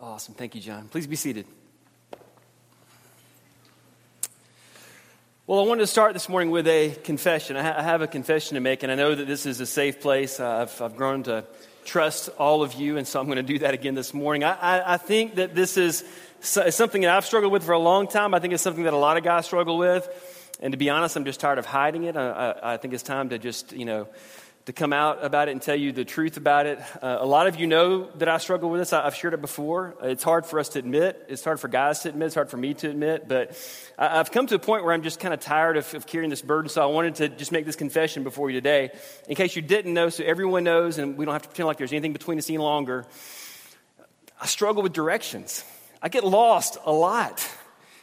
Awesome. Thank you, John. Please be seated. Well, I wanted to start this morning with a confession. I, ha- I have a confession to make, and I know that this is a safe place. Uh, I've, I've, grown to trust all of you, and so I'm going to do that again this morning. I, I, I think that this is something that I've struggled with for a long time. I think it's something that a lot of guys struggle with. And to be honest, I'm just tired of hiding it. I, I think it's time to just, you know, to come out about it and tell you the truth about it. Uh, a lot of you know that I struggle with this. I, have shared it before. It's hard for us to admit. It's hard for guys to admit. It's hard for me to admit. But I, have come to a point where I'm just kind of tired of, of, carrying this burden. So I wanted to just make this confession before you today, in case you didn't know, so everyone knows, and we don't have to pretend like there's anything between us any longer. I struggle with directions. I get lost a lot.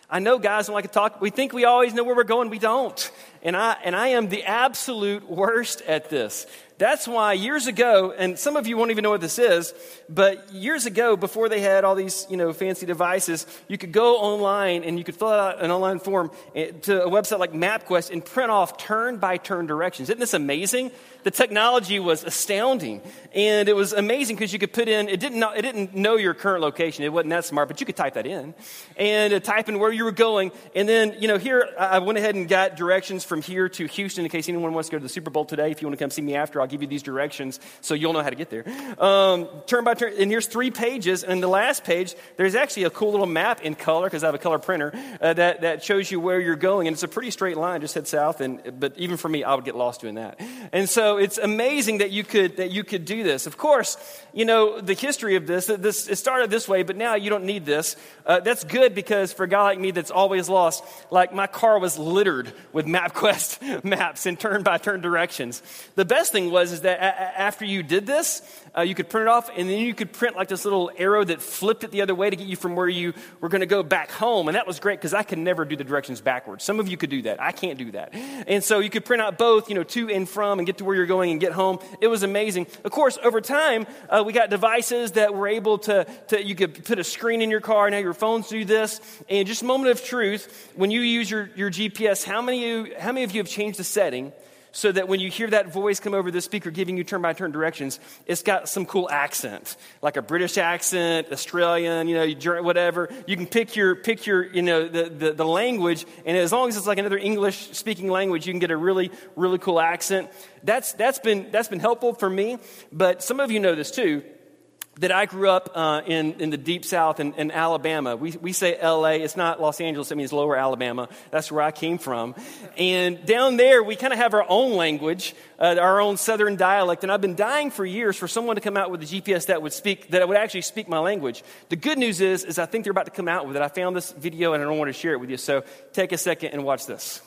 I know guys don't like to talk. We think we always know where we're going. We don't. And I, and I am the absolute worst at this. That's why years ago, and some of you won't even know what this is, but years ago, before they had all these, you know, fancy devices, you could go online and you could fill out an online form eh, to a website like MapQuest and print off turn by turn directions. Isn't this amazing? The technology was astounding. And it was amazing because you could put in, it didn't, know, it didn't know your current location. It wasn't that smart, but you could type that in and type in where you were going. And then, you know, here, I went ahead and got directions from here to Houston in case anyone wants to go to the Super Bowl today. If you want to come see me after, I'll give you these directions so you'll know how to get there. Um, turn by turn, and here's three pages. And the last page, there's actually a cool little map in color because I have a color printer uh, that, that shows you where you're going. And it's a pretty straight line, just head south. And, but even for me, I would get lost doing that. And so it's amazing that you could, that you could do this. Of course, you know, the history of this, this it started this way, but now you don't need this. Uh, that's good because for a guy like me that's always lost, like my car was littered with MapQuest maps and turn by turn directions. The best thing was is that after you did this, uh, you could print it off, and then you could print like this little arrow that flipped it the other way to get you from where you were going to go back home. And that was great because I could never do the directions backwards. Some of you could do that. I can't do that. And so you could print out both, you know, to and from, and get to where you're going and get home. It was amazing. Of course, over time, uh, we got devices that were able to, to, you could put a screen in your car. Now your phones do this. And just a moment of truth, when you use your, your GPS, how many, you, how many of you have changed the setting? So that when you hear that voice come over the speaker giving you turn by turn directions, it's got some cool accent, like a British accent, Australian, you know, whatever. You can pick your, pick your, you know, the, the, the language, and as long as it's like another English speaking language, you can get a really, really cool accent. That's, that's, been, that's been helpful for me, but some of you know this too that I grew up uh, in, in the deep south in, in, Alabama. We, we say LA, it's not Los Angeles, it means lower Alabama. That's where I came from. And down there, we kind of have our own language, uh, our own southern dialect. And I've been dying for years for someone to come out with a GPS that would speak, that would actually speak my language. The good news is, is I think they're about to come out with it. I found this video and I don't want to share it with you. So take a second and watch this.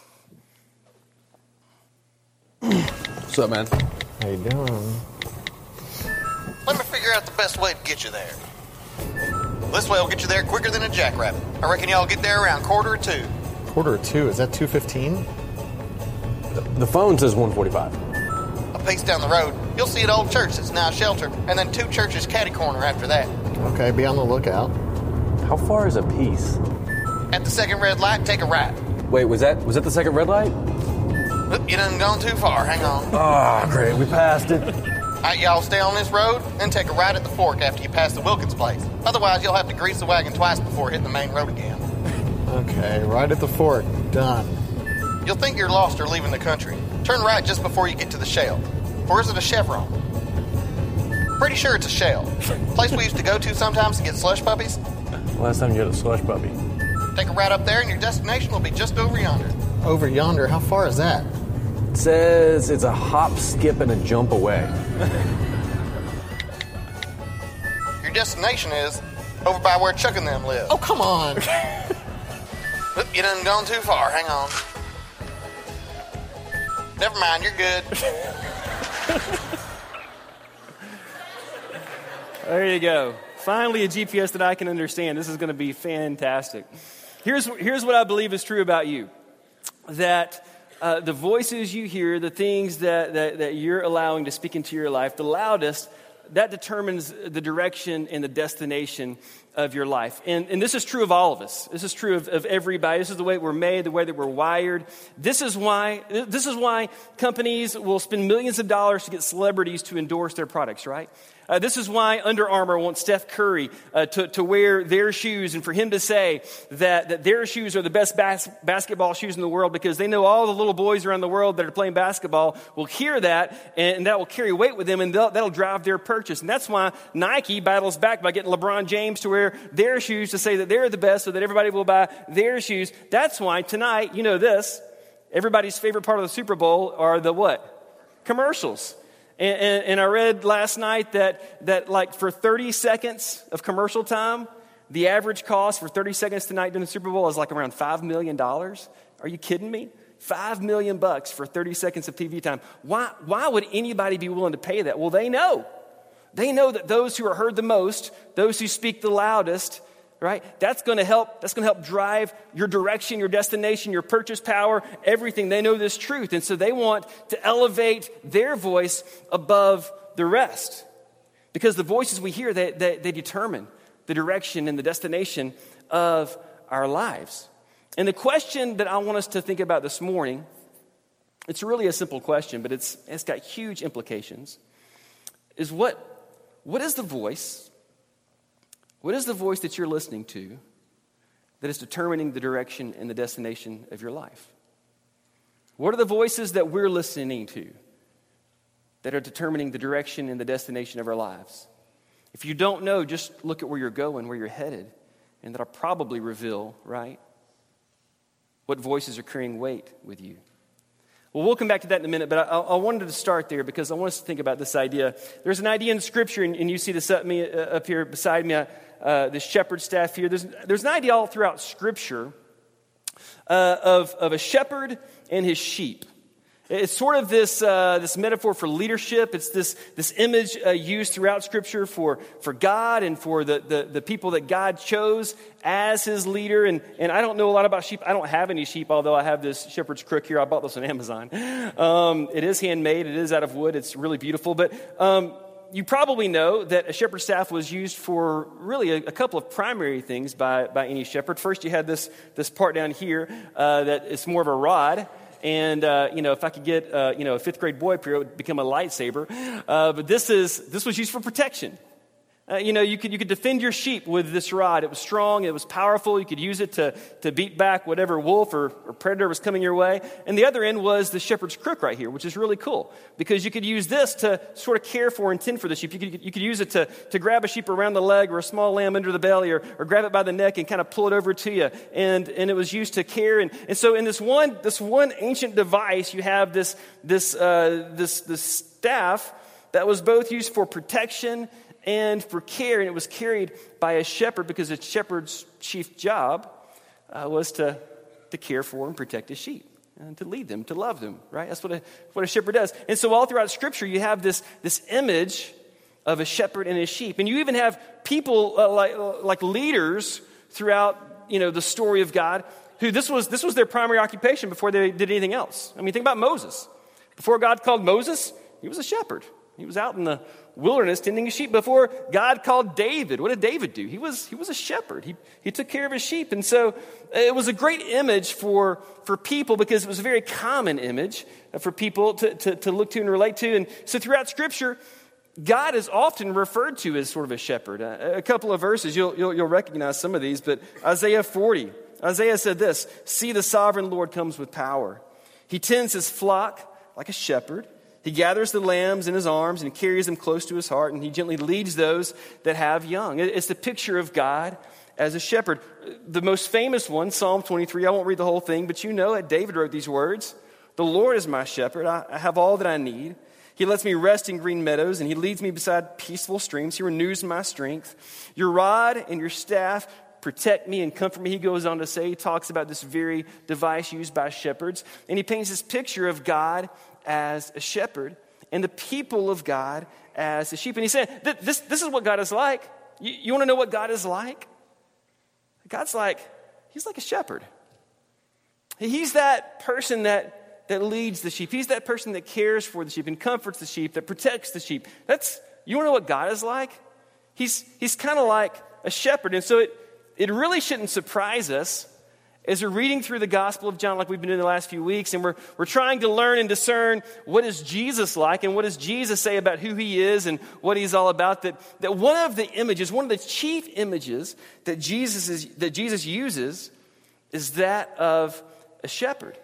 What's up, man? How you doing? Let me figure out the best way to get you there. This way will get you there quicker than a jackrabbit. I reckon y'all get there around quarter to two. Quarter to two? Is that 215? The phone says 145. A piece down the road, you'll see an old church that's now a shelter, and then two churches catty corner after that. Okay, be on the lookout. How far is a piece? At the second red light, take a right. Wait, was that was that the second red light? Oop, you done gone too far. Hang on. Ah, oh, great. We passed it. Alright, y'all stay on this road, then take a right at the fork after you pass the Wilkins place. Otherwise, you'll have to grease the wagon twice before hitting the main road again. Okay, right at the fork. Done. You'll think you're lost or leaving the country. Turn right just before you get to the shell. Or is it a chevron? Pretty sure it's a shell. Place we used to go to sometimes to get slush puppies. Last time you had a slush puppy. Take a right up there and your destination will be just over yonder. Over yonder? How far is that? Says it's a hop, skip, and a jump away. Your destination is over by where Chuck and them live. Oh, come on. Oop, you done gone too far. Hang on. Never mind, you're good. there you go. Finally, a GPS that I can understand. This is going to be fantastic. Here's, here's what I believe is true about you that uh, the voices you hear, the things that, that, that you're allowing to speak into your life, the loudest that determines the direction and the destination of your life. And, and this is true of all of us. This is true of, of everybody. This is the way we're made, the way that we're wired. This is why, this is why companies will spend millions of dollars to get celebrities to endorse their products, right? Uh, this is why Under Armour wants Steph Curry uh, to, to wear their shoes and for him to say that, that their shoes are the best bas- basketball shoes in the world because they know all the little boys around the world that are playing basketball will hear that and, and that will carry weight with them and that'll drive their purchase. And that's why Nike battles back by getting LeBron James to wear their shoes to say that they're the best so that everybody will buy their shoes. That's why tonight, you know this, everybody's favorite part of the Super Bowl are the what? Commercials. And, and, and, I read last night that, that, like, for 30 seconds of commercial time, the average cost for 30 seconds tonight during the Super Bowl is like around $5 million. Are you kidding me? 5 million bucks for 30 seconds of TV time. Why, why would anybody be willing to pay that? Well, they know. They know that those who are heard the most, those who speak the loudest, right? That's going to help that's going to help drive your direction, your destination, your purchase power, everything. They know this truth and so they want to elevate their voice above the rest. Because the voices we hear they, they, they determine the direction and the destination of our lives. And the question that I want us to think about this morning, it's really a simple question, but it's, it's got huge implications, is what, what is the voice what is the voice that you're listening to that is determining the direction and the destination of your life? What are the voices that we're listening to that are determining the direction and the destination of our lives? If you don't know, just look at where you're going, where you're headed, and that'll probably reveal, right? What voices are carrying weight with you. Well, we'll come back to that in a minute, but I, I, wanted to start there because I want us to think about this idea. There's an idea in Scripture, and, and you see this up, me, uh, up here beside me, uh, the shepherd staff here. There's, there's an idea all throughout Scripture uh, of, of a shepherd and his sheep. It's sort of this, uh, this metaphor for leadership. It's this, this image uh, used throughout Scripture for, for God and for the, the, the, people that God chose as his leader. And, and I don't know a lot about sheep. I don't have any sheep, although I have this shepherd's crook here. I bought this on Amazon. Um, it is handmade, it is out of wood, it's really beautiful. But um, you probably know that a shepherd's staff was used for really a, a, couple of primary things by, by any shepherd. First, you had this, this part down here uh, that is more of a rod. And, uh, you know, if I could get, uh, you know, a fifth grade boy up here, it would become a lightsaber. Uh, but this, is, this was used for protection. Uh, you know, you could, you could defend your sheep with this rod. It was strong, it was powerful. You could use it to, to beat back whatever wolf or, or predator was coming your way. And the other end was the shepherd's crook right here, which is really cool because you could use this to sort of care for and tend for the sheep. You could, you could use it to, to grab a sheep around the leg or a small lamb under the belly or, or grab it by the neck and kind of pull it over to you. And, and it was used to care. And, and so in this one, this one ancient device, you have this, this, uh, this, this staff that was both used for protection and for care, and it was carried by a shepherd because a shepherd's chief job uh, was to, to care for and protect his sheep and to lead them, to love them, right? That's what a, what a shepherd does. And so, all throughout Scripture, you have this, this image of a shepherd and his sheep. And you even have people uh, like, like leaders throughout you know, the story of God who this was, this was their primary occupation before they did anything else. I mean, think about Moses. Before God called Moses, he was a shepherd. He was out in the wilderness tending his sheep before God called David. What did David do? He was, he was a shepherd. He, he took care of his sheep. And so it was a great image for, for people because it was a very common image for people to, to, to look to and relate to. And so throughout Scripture, God is often referred to as sort of a shepherd. A, couple of verses, you'll, you'll, you'll recognize some of these, but Isaiah 40. Isaiah said this See, the sovereign Lord comes with power. He tends his flock like a shepherd. He gathers the lambs in his arms and carries them close to his heart, and he gently leads those that have young. It's the picture of God as a shepherd. The most famous one, Psalm 23, I won't read the whole thing, but you know it. David wrote these words The Lord is my shepherd. I have all that I need. He lets me rest in green meadows, and he leads me beside peaceful streams. He renews my strength. Your rod and your staff protect me and comfort me. He goes on to say, he talks about this very device used by shepherds, and he paints this picture of God as a shepherd and the people of God as a sheep. And he said, This, this is what God is like. You, you want to know what God is like? God's like, He's like a shepherd. He's that person that, that leads the sheep. He's that person that cares for the sheep and comforts the sheep, that protects the sheep. That's, You want to know what God is like? He's, he's kind of like a shepherd. And so it, it really shouldn't surprise us as we're reading through the Gospel of John, like we've been doing the last few weeks, and we're, we're trying to learn and discern what is Jesus like and what does Jesus say about who he is and what he's all about, that, that one of the images, one of the chief images that Jesus, is, that Jesus uses is that of a shepherd.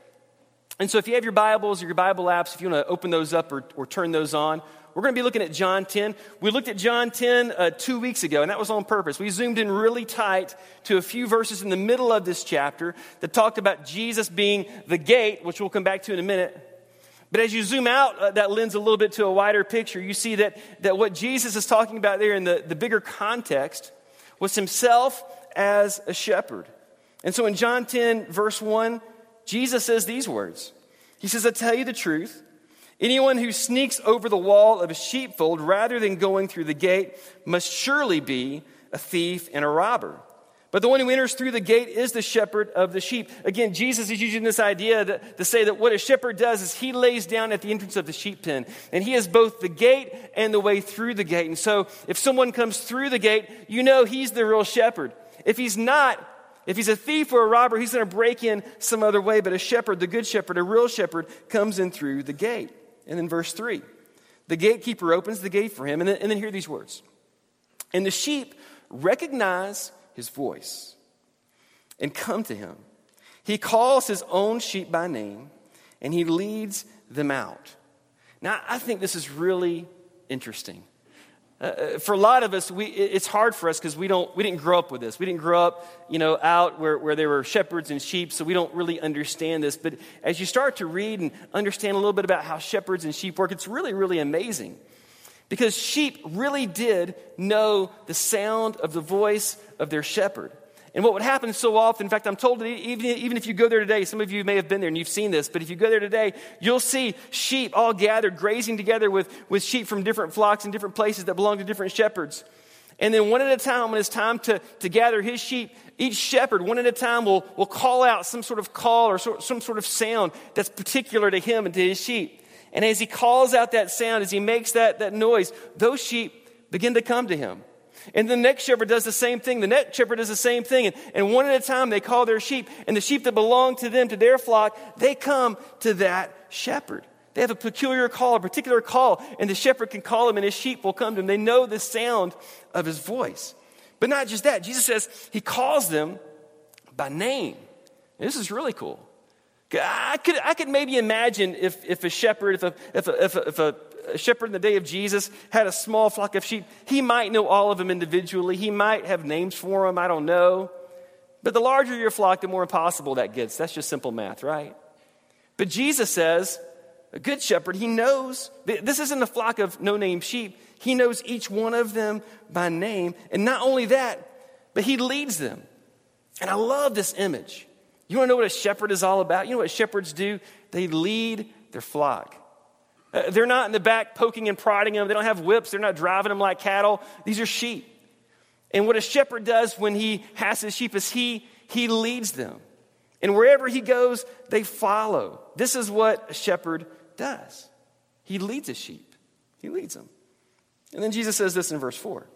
And so if you have your Bibles or your Bible apps, if you want to open those up or, or turn those on, we're going to be looking at John 10. We looked at John 10 uh, two weeks ago, and that was on purpose. We zoomed in really tight to a few verses in the middle of this chapter that talked about Jesus being the gate, which we'll come back to in a minute. But as you zoom out uh, that lends a little bit to a wider picture, you see that, that what Jesus is talking about there in the, the bigger context was himself as a shepherd. And so in John 10, verse 1, Jesus says these words He says, I tell you the truth. Anyone who sneaks over the wall of a sheepfold rather than going through the gate must surely be a thief and a robber. But the one who enters through the gate is the shepherd of the sheep. Again, Jesus is using this idea that, to say that what a shepherd does is he lays down at the entrance of the sheep pen. And he is both the gate and the way through the gate. And so if someone comes through the gate, you know he's the real shepherd. If he's not, if he's a thief or a robber, he's going to break in some other way. But a shepherd, the good shepherd, a real shepherd, comes in through the gate. And then verse 3 the gatekeeper opens the gate for him, and then, and then hear these words. And the sheep recognize his voice and come to him. He calls his own sheep by name and he leads them out. Now, I think this is really interesting. Uh, uh, for a lot of us, we, it's hard for us because we, don't, we didn't grow up with this. We didn't grow up, you know, out where, where there were shepherds and sheep, so we don't really understand this. But as you start to read and understand a little bit about how shepherds and sheep work, it's really, really amazing. Because sheep really did know the sound of the voice of their shepherd. And what would happen so often, in fact, I'm told that even, even if you go there today, some of you may have been there and you've seen this, but if you go there today, you'll see sheep all gathered, grazing together with, with sheep from different flocks and different places that belong to different shepherds. And then one at a time, when it's time to, to gather his sheep, each shepherd, one at a time, will, will call out some sort of call or so, some sort of sound that's particular to him and to his sheep. And as he calls out that sound, as he makes that, that noise, those sheep begin to come to him. And the next shepherd does the same thing. The next shepherd does the same thing. And, and one at a time, they call their sheep. And the sheep that belong to them, to their flock, they come to that shepherd. They have a peculiar call, a particular call. And the shepherd can call him, and his sheep will come to him. They know the sound of his voice. But not just that. Jesus says he calls them by name. And this is really cool. I could, I could maybe imagine if, if a shepherd, if a, if a, if a, if a a shepherd in the day of Jesus had a small flock of sheep, he might know all of them individually. He might have names for them. I don't know. But the larger your flock, the more impossible that gets. That's just simple math, right? But Jesus says, a good shepherd, he knows, this isn't a flock of no name sheep. He knows each one of them by name. And not only that, but he leads them. And I love this image. You want to know what a shepherd is all about? You know what shepherds do? They lead their flock. Uh, they're not in the back poking and prodding them. They don't have whips. They're not driving them like cattle. These are sheep. And what a shepherd does when he has his sheep is he, he leads them. And wherever he goes, they follow. This is what a shepherd does. He leads his sheep, he leads them. And then Jesus says this in verse 4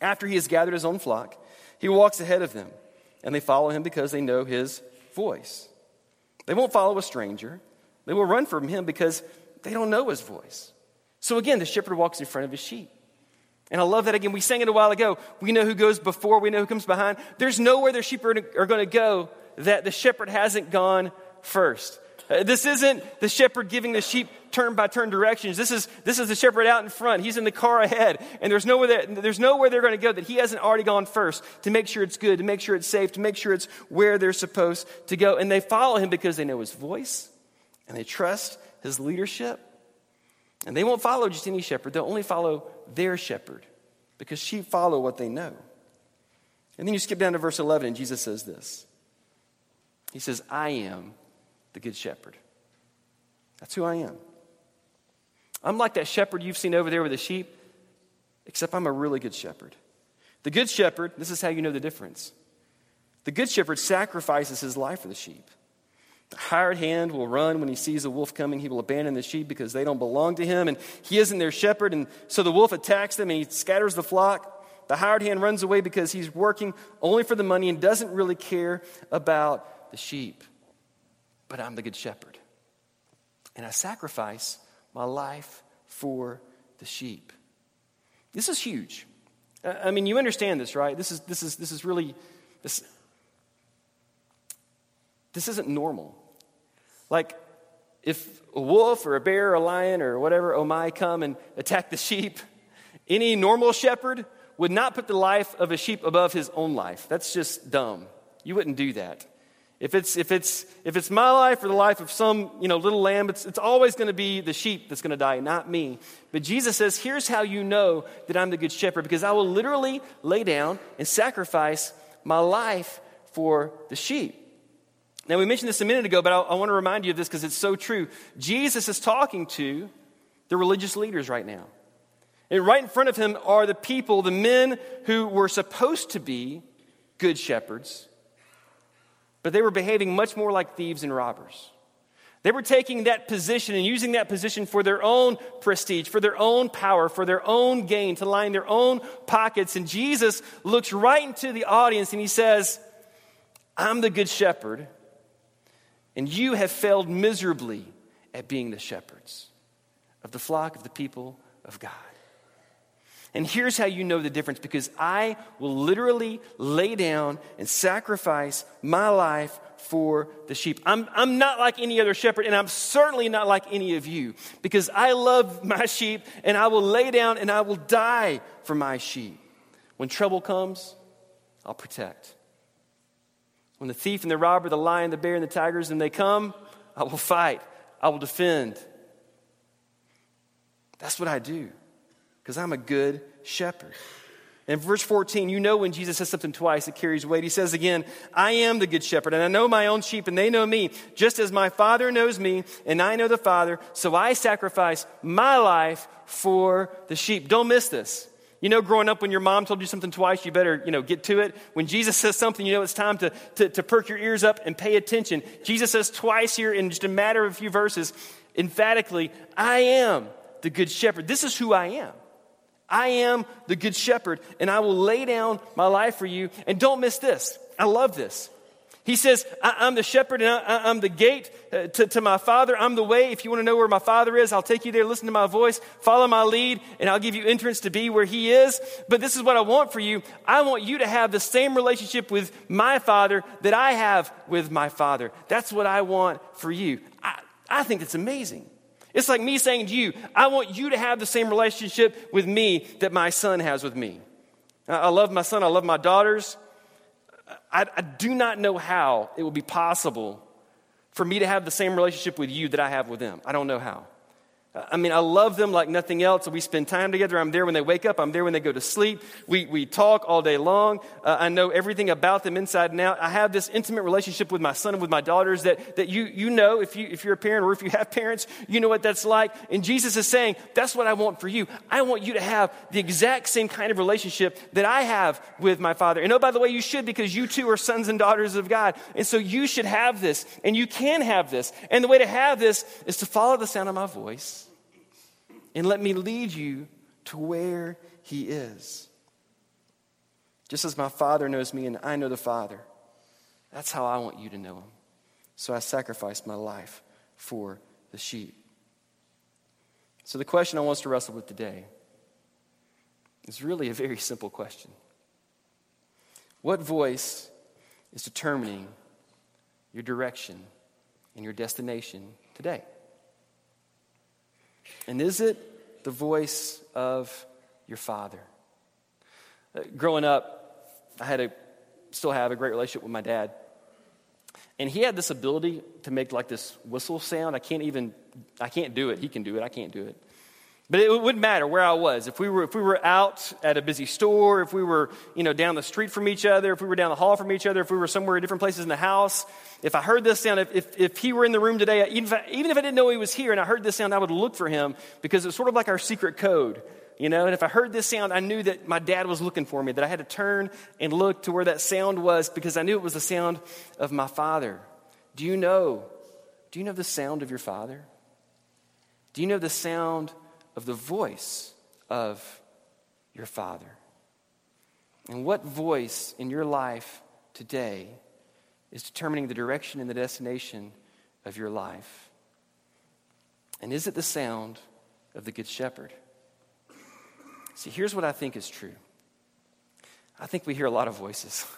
After he has gathered his own flock, he walks ahead of them, and they follow him because they know his voice. They won't follow a stranger, they will run from him because they don't know his voice. So again, the shepherd walks in front of his sheep. And I love that again. We sang it a while ago. We know who goes before, we know who comes behind. There's nowhere the sheep are, are going to go that the shepherd hasn't gone first. Uh, this isn't the shepherd giving the sheep turn by turn directions. This is, this is the shepherd out in front. He's in the car ahead. And there's nowhere, that, there's nowhere they're going to go that he hasn't already gone first to make sure it's good, to make sure it's safe, to make sure it's where they're supposed to go. And they follow him because they know his voice and they trust his leadership. And they won't follow just any shepherd, they'll only follow their shepherd because sheep follow what they know. And then you skip down to verse 11, and Jesus says this He says, I am the good shepherd. That's who I am. I'm like that shepherd you've seen over there with the sheep, except I'm a really good shepherd. The good shepherd, this is how you know the difference. The good shepherd sacrifices his life for the sheep. The hired hand will run when he sees a wolf coming. He will abandon the sheep because they don't belong to him, and he isn't their shepherd. And so the wolf attacks them and he scatters the flock. The hired hand runs away because he's working only for the money and doesn't really care about the sheep. But I'm the good shepherd. And I sacrifice my life for the sheep. This is huge. I mean, you understand this, right? This is, this is, this is really, this, this isn't normal. Like, if a wolf or a bear or a lion or whatever, oh my, come and attack the sheep, any normal shepherd would not put the life of a sheep above his own life. That's just dumb. You wouldn't do that. If it's, if it's, if it's my life or the life of some you know, little lamb, it's, it's always going to be the sheep that's going to die, not me. But Jesus says, here's how you know that I'm the good shepherd, because I will literally lay down and sacrifice my life for the sheep. Now, we mentioned this a minute ago, but I, I want to remind you of this because it's so true. Jesus is talking to the religious leaders right now. And right in front of him are the people, the men who were supposed to be good shepherds, but they were behaving much more like thieves and robbers. They were taking that position and using that position for their own prestige, for their own power, for their own gain, to line their own pockets. And Jesus looks right into the audience and he says, I'm the good shepherd, and you have failed miserably at being the shepherds of the flock of the people of God. And here's how you know the difference because I will literally lay down and sacrifice my life for the sheep. I'm, I'm not like any other shepherd, and I'm certainly not like any of you because I love my sheep and I will lay down and I will die for my sheep. When trouble comes, I'll protect. When the thief and the robber, the lion, the bear, and the tigers, and they come, I will fight. I will defend. That's what I do because I'm a good shepherd. In verse 14, you know when Jesus says something twice, it carries weight. He says again, I am the good shepherd, and I know my own sheep, and they know me, just as my Father knows me, and I know the Father, so I sacrifice my life for the sheep. Don't miss this. You know, growing up when your mom told you something twice, you better, you know, get to it. When Jesus says something, you know it's time to, to, to perk your ears up and pay attention. Jesus says twice here in just a matter of a few verses, emphatically, I am the good shepherd. This is who I am. I am the good shepherd, and I will lay down my life for you. And don't miss this. I love this. He says, I, am the shepherd and I, am the gate uh, to, to my father. I'm the way. If you want to know where my father is, I'll take you there. Listen to my voice. Follow my lead and I'll give you entrance to be where he is. But this is what I want for you. I want you to have the same relationship with my father that I have with my father. That's what I want for you. I, I think it's amazing. It's like me saying to you, I want you to have the same relationship with me that my son has with me. I love my son, I love my daughters. I, I, do not know how it will be possible for me to have the same relationship with you that I have with them. I don't know how. I mean, I love them like nothing else. We spend time together. I'm there when they wake up. I'm there when they go to sleep. We, we talk all day long. Uh, I know everything about them inside and out. I have this intimate relationship with my son and with my daughters that, that you, you know, if, you, if you're a parent or if you have parents, you know what that's like. And Jesus is saying, that's what I want for you. I want you to have the exact same kind of relationship that I have with my father. And oh, by the way, you should because you too are sons and daughters of God. And so you should have this and you can have this. And the way to have this is to follow the sound of my voice and let me lead you to where He is. Just as my Father knows me and I know the Father, that's how I want you to know Him. So I sacrificed my life for the sheep. So the question I want us to wrestle with today is really a very simple question. What voice is determining your direction and your destination today? And is it the voice of your father? Uh, growing up, I had a, still have a great relationship with my dad. And he had this ability to make like this whistle sound. I can't even, I can't do it. He can do it. I can't do it. But it wouldn't matter where I was. If we were, if we were out at a busy store, if we were, you know, down the street from each other, if we were down the hall from each other, if we were somewhere in different places in the house, if I heard this sound, if, if, if he were in the room today, even if, I, even if I didn't know he was here and I heard this sound, I would look for him because it's sort of like our secret code, you know? And if I heard this sound, I knew that my dad was looking for me, that I had to turn and look to where that sound was because I knew it was the sound of my father. Do you know Do you know the sound of your Father? Do you know the sound of the voice of your Father? And what voice in your life today is determining the direction and the destination of your life? And is it the sound of the Good Shepherd? See, here's what I think is true I think we hear a lot of voices.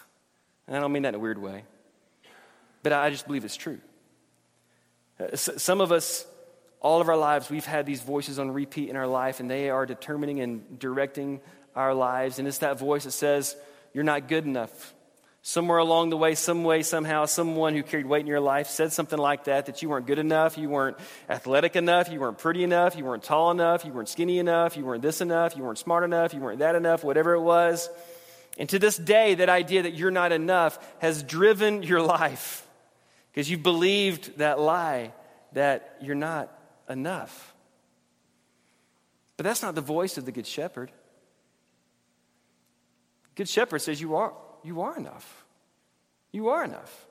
And I don't mean that in a weird way, but I just believe it's true. Uh, some of us, all of our lives, we've had these voices on repeat in our life, and they are determining and directing our lives. And it's that voice that says, You're not good enough. Somewhere along the way, some way, somehow, someone who carried weight in your life said something like that that you weren't good enough, you weren't athletic enough, you weren't pretty enough, you weren't tall enough, you weren't skinny enough, you weren't this enough, you weren't smart enough, you weren't that enough, whatever it was. And to this day, that idea that you're not enough has driven your life because you've believed that lie that you're not enough. But that's not the voice of the Good Shepherd. Good Shepherd says you are, you are enough. You are enough.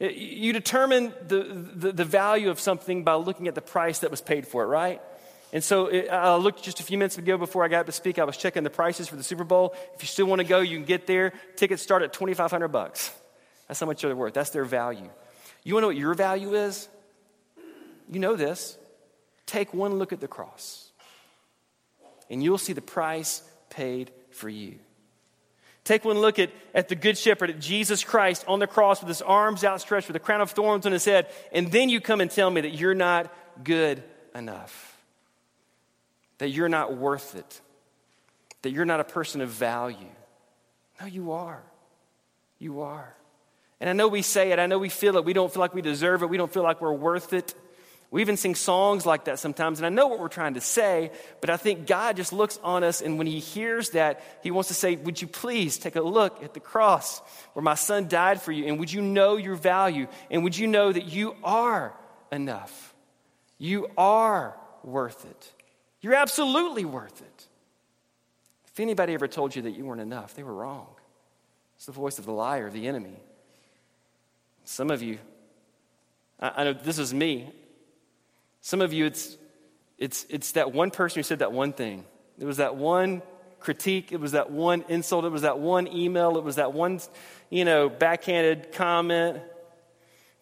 You determine the, the, the, value of something by looking at the price that was paid for it, right? And so it, I looked just a few minutes ago before I got up to speak. I was checking the prices for the Super Bowl. If you still want to go, you can get there. Tickets start at 2500 bucks. That's how much they're worth. That's their value. You want to know what your value is? You know this. Take one look at the cross, and you'll see the price paid for you. Take one look at, at the Good Shepherd, at Jesus Christ on the cross with his arms outstretched, with a crown of thorns on his head, and then you come and tell me that you're not good enough, that you're not worth it, that you're not a person of value. No, you are. You are. And I know we say it, I know we feel it, we don't feel like we deserve it, we don't feel like we're worth it. We even sing songs like that sometimes, and I know what we're trying to say, but I think God just looks on us, and when He hears that, He wants to say, Would you please take a look at the cross where my son died for you, and would you know your value, and would you know that you are enough? You are worth it. You're absolutely worth it. If anybody ever told you that you weren't enough, they were wrong. It's the voice of the liar, the enemy. Some of you, I, I know this is me. Some of you, it's, it's, it's that one person who said that one thing. It was that one critique. It was that one insult. It was that one email. It was that one, you know, backhanded comment.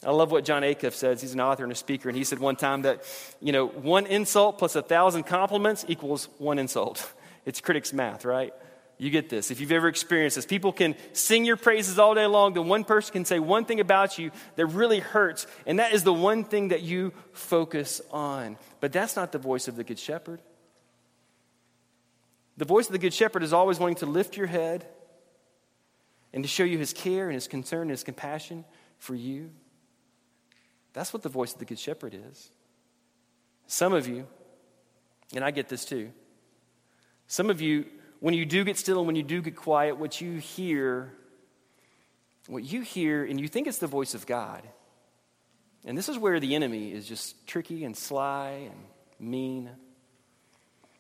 I love what Jon Acuff says. He's an author and a speaker, and he said one time that, you know, one insult plus a thousand compliments equals one insult. It's critics' math, right? You get this. If you've ever experienced this, people can sing your praises all day long. Then one person can say one thing about you that really hurts, and that is the one thing that you focus on. But that's not the voice of the Good Shepherd. The voice of the Good Shepherd is always wanting to lift your head and to show you his care and his concern and his compassion for you. That's what the voice of the Good Shepherd is. Some of you, and I get this too, some of you when you do get still and when you do get quiet, what you hear, what you hear, and you think it's the voice of God. And this is where the enemy is just tricky and sly and mean.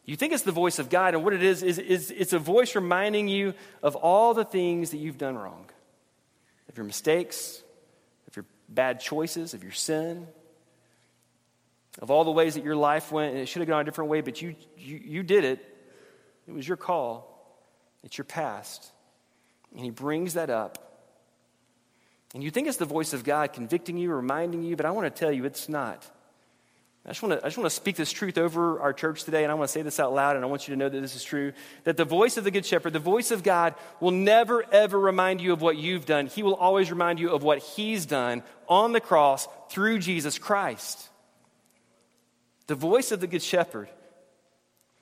You think it's the voice of God, and what it is, is, is it's a voice reminding you of all the things that you've done wrong, of your mistakes, of your bad choices, of your sin, of all the ways that your life went, and it should have gone a different way, but you, you, you did it, it was your call, it's your past. And he brings that up. And you think it's the voice of God convicting you, reminding you, but I want to tell you it's not. I just, want to, I just want to speak this truth over our church today, and I want to say this out loud, and I want you to know that this is true. That the voice of the Good Shepherd, the voice of God, will never, ever remind you of what you've done. He will always remind you of what He's done on the cross through Jesus Christ. The voice of the Good Shepherd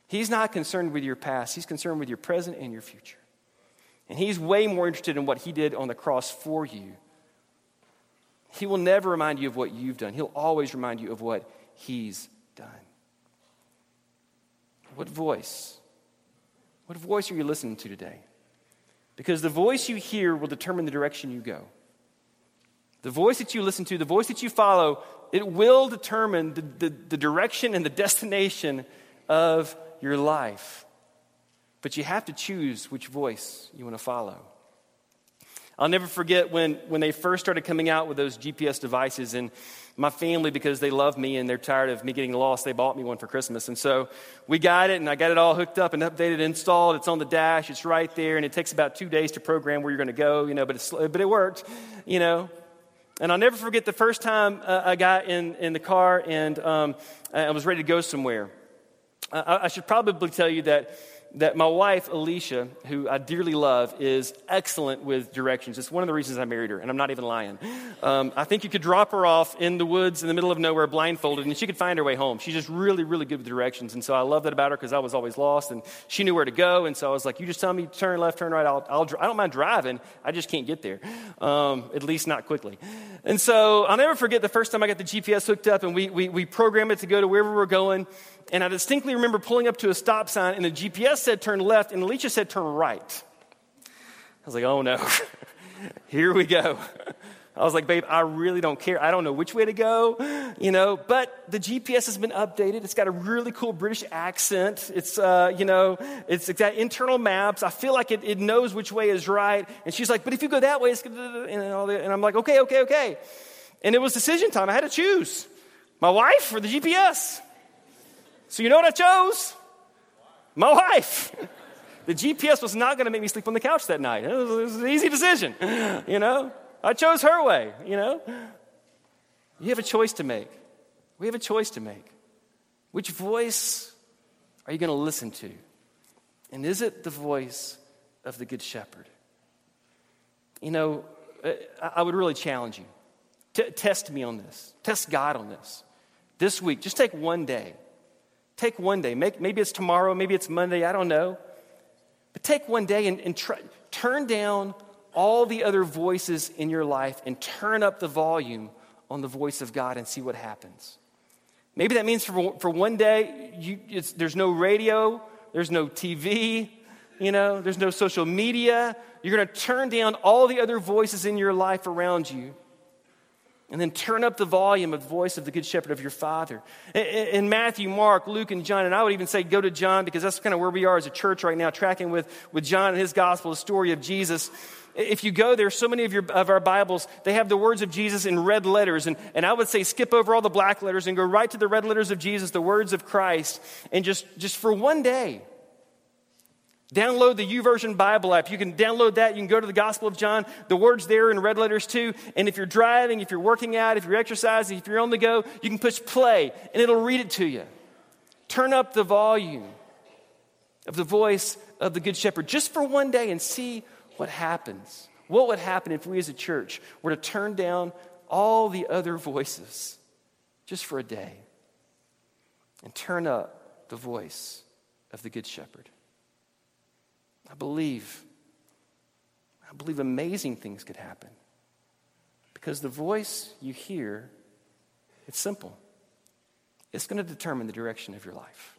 He's not concerned with your past, He's concerned with your present and your future. And He's way more interested in what He did on the cross for you. He will never remind you of what you've done, He'll always remind you of what He's done. What voice? What voice are you listening to today? Because the voice you hear will determine the direction you go. The voice that you listen to, the voice that you follow, it will determine the, the, the direction and the destination of your life. But you have to choose which voice you want to follow. I'll never forget when, when they first started coming out with those GPS devices, and my family, because they love me and they're tired of me getting lost, they bought me one for Christmas. And so we got it, and I got it all hooked up and updated, installed. It's on the dash, it's right there, and it takes about two days to program where you're going to go, you know, but, it's, but it worked, you know. And I'll never forget the first time uh, I got in, in the car and um, I was ready to go somewhere. Uh, I should probably tell you that that my wife, Alicia, who I dearly love, is excellent with directions. It's one of the reasons I married her, and I'm not even lying. Um, I think you could drop her off in the woods in the middle of nowhere blindfolded, and she could find her way home. She's just really, really good with directions. And so I love that about her because I was always lost, and she knew where to go. And so I was like, You just tell me turn left, turn right. I'll, I'll, I don't mind driving. I just can't get there, um, at least not quickly. And so I'll never forget the first time I got the GPS hooked up, and we, we, we programmed it to go to wherever we're going. And I distinctly remember pulling up to a stop sign, and the GPS said turn left, and Alicia said turn right. I was like, oh no, here we go. I was like, babe, I really don't care. I don't know which way to go, you know, but the GPS has been updated. It's got a really cool British accent. It's, uh, you know, it's got internal maps. I feel like it, it knows which way is right. And she's like, but if you go that way, it's gonna, and, and I'm like, okay, okay, okay. And it was decision time. I had to choose my wife or the GPS. So you know what I chose? My wife. The GPS was not going to make me sleep on the couch that night. It was, it was, an easy decision, you know? I chose her way, you know? You have a choice to make. We have a choice to make. Which voice are you going to listen to? And is it the voice of the Good Shepherd? You know, uh, I would really challenge you. T- test me on this. Test God on this. This week, just take one day Take one day. Make, maybe it's tomorrow, maybe it's Monday, I don't know. But take one day and, and try, turn down all the other voices in your life and turn up the volume on the voice of God and see what happens. Maybe that means for, for one day, you, there's no radio, there's no TV, you know, there's no social media. You're going to turn down all the other voices in your life around you and then turn up the volume of the voice of the Good Shepherd of your Father. In Matthew, Mark, Luke, and John, and I would even say go to John because that's kind of where we are as a church right now, tracking with, with John and his gospel, the story of Jesus. If you go there, so many of, your, of our Bibles, they have the words of Jesus in red letters. And, and I would say skip over all the black letters and go right to the red letters of Jesus, the words of Christ. And just, just for one day, Download the YouVersion Bible app. You can download that. You can go to the Gospel of John. The words there in red letters too. And if you're driving, if you're working out, if you're exercising, if you're on the go, you can push play and it'll read it to you. Turn up the volume of the voice of the Good Shepherd just for one day and see what happens. What would happen if we as a church were to turn down all the other voices just for a day and turn up the voice of the Good Shepherd? I believe, I believe amazing things could happen. Because the voice you hear, it's simple. It's going to determine the direction of your life.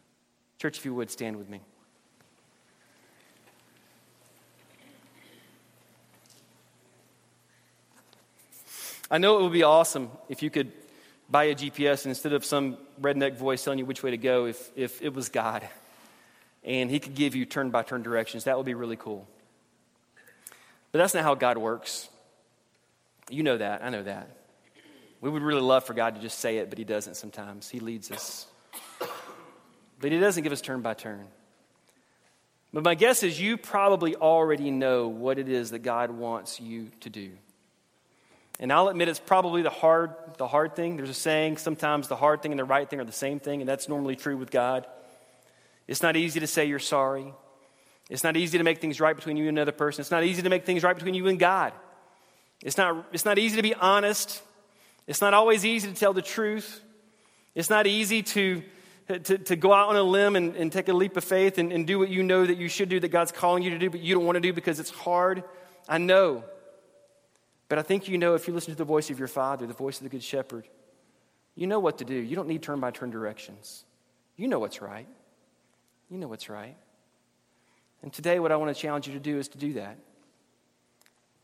Church, if you would, stand with me. I know it would be awesome if you could buy a GPS and instead of some redneck voice telling you which way to go, if, if it was God and He could give you turn by turn directions. That would be really cool. But that's not how God works. You know that. I know that. We would really love for God to just say it, but He doesn't sometimes. He leads us. But He doesn't give us turn by turn. But my guess is you probably already know what it is that God wants you to do. And I'll admit it's probably the hard, the hard thing. There's a saying sometimes the hard thing and the right thing are the same thing, and that's normally true with God. It's not easy to say you're sorry. It's not easy to make things right between you and another person. It's not easy to make things right between you and God. It's not, it's not easy to be honest. It's not always easy to tell the truth. It's not easy to, to, to go out on a limb and, and take a leap of faith and, and do what you know that you should do, that God's calling you to do, but you don't want to do because it's hard. I know. But I think you know if you listen to the voice of your Father, the voice of the Good Shepherd, you know what to do. You don't need turn by turn directions. You know what's right. You know what's right. And today, what I want to challenge you to do is to do that.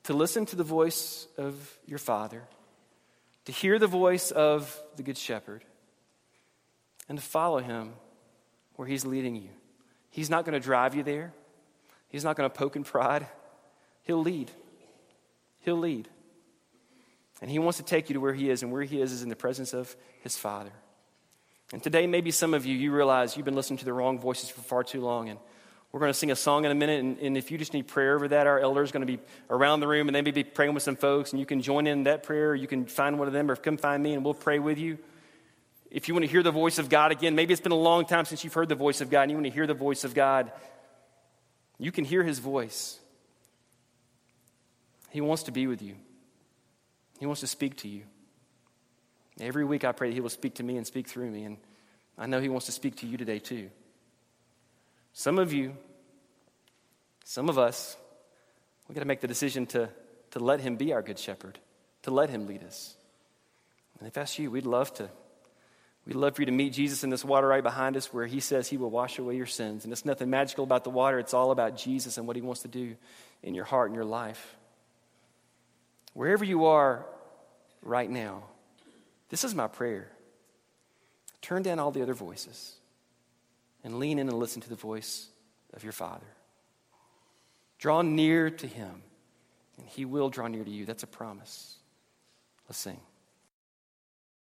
To listen to the voice of your Father, to hear the voice of the Good Shepherd, and to follow Him where He's leading you. He's not going to drive you there, He's not going to poke and prod. He'll lead. He'll lead. And He wants to take you to where He is, and where He is is in the presence of His Father. And today, maybe some of you, you realize you've been listening to the wrong voices for far too long. And we're going to sing a song in a minute. And, and if you just need prayer over that, our elder is going to be around the room and they may be praying with some folks. And you can join in that prayer. you can find one of them or come find me and we'll pray with you. If you want to hear the voice of God again, maybe it's been a long time since you've heard the voice of God and you want to hear the voice of God, you can hear his voice. He wants to be with you, he wants to speak to you. Every week I pray that He will speak to me and speak through me. And I know He wants to speak to you today too. Some of you, some of us, we got to make the decision to, to let Him be our good shepherd, to let Him lead us. And if that's you, we'd love to. We'd love for you to meet Jesus in this water right behind us where He says He will wash away your sins. And it's nothing magical about the water, it's all about Jesus and what He wants to do in your heart and your life. Wherever you are right now, this is my prayer. Turn down all the other voices and lean in and listen to the voice of your Father. Draw near to Him, and He will draw near to you. That's a promise. Let's sing.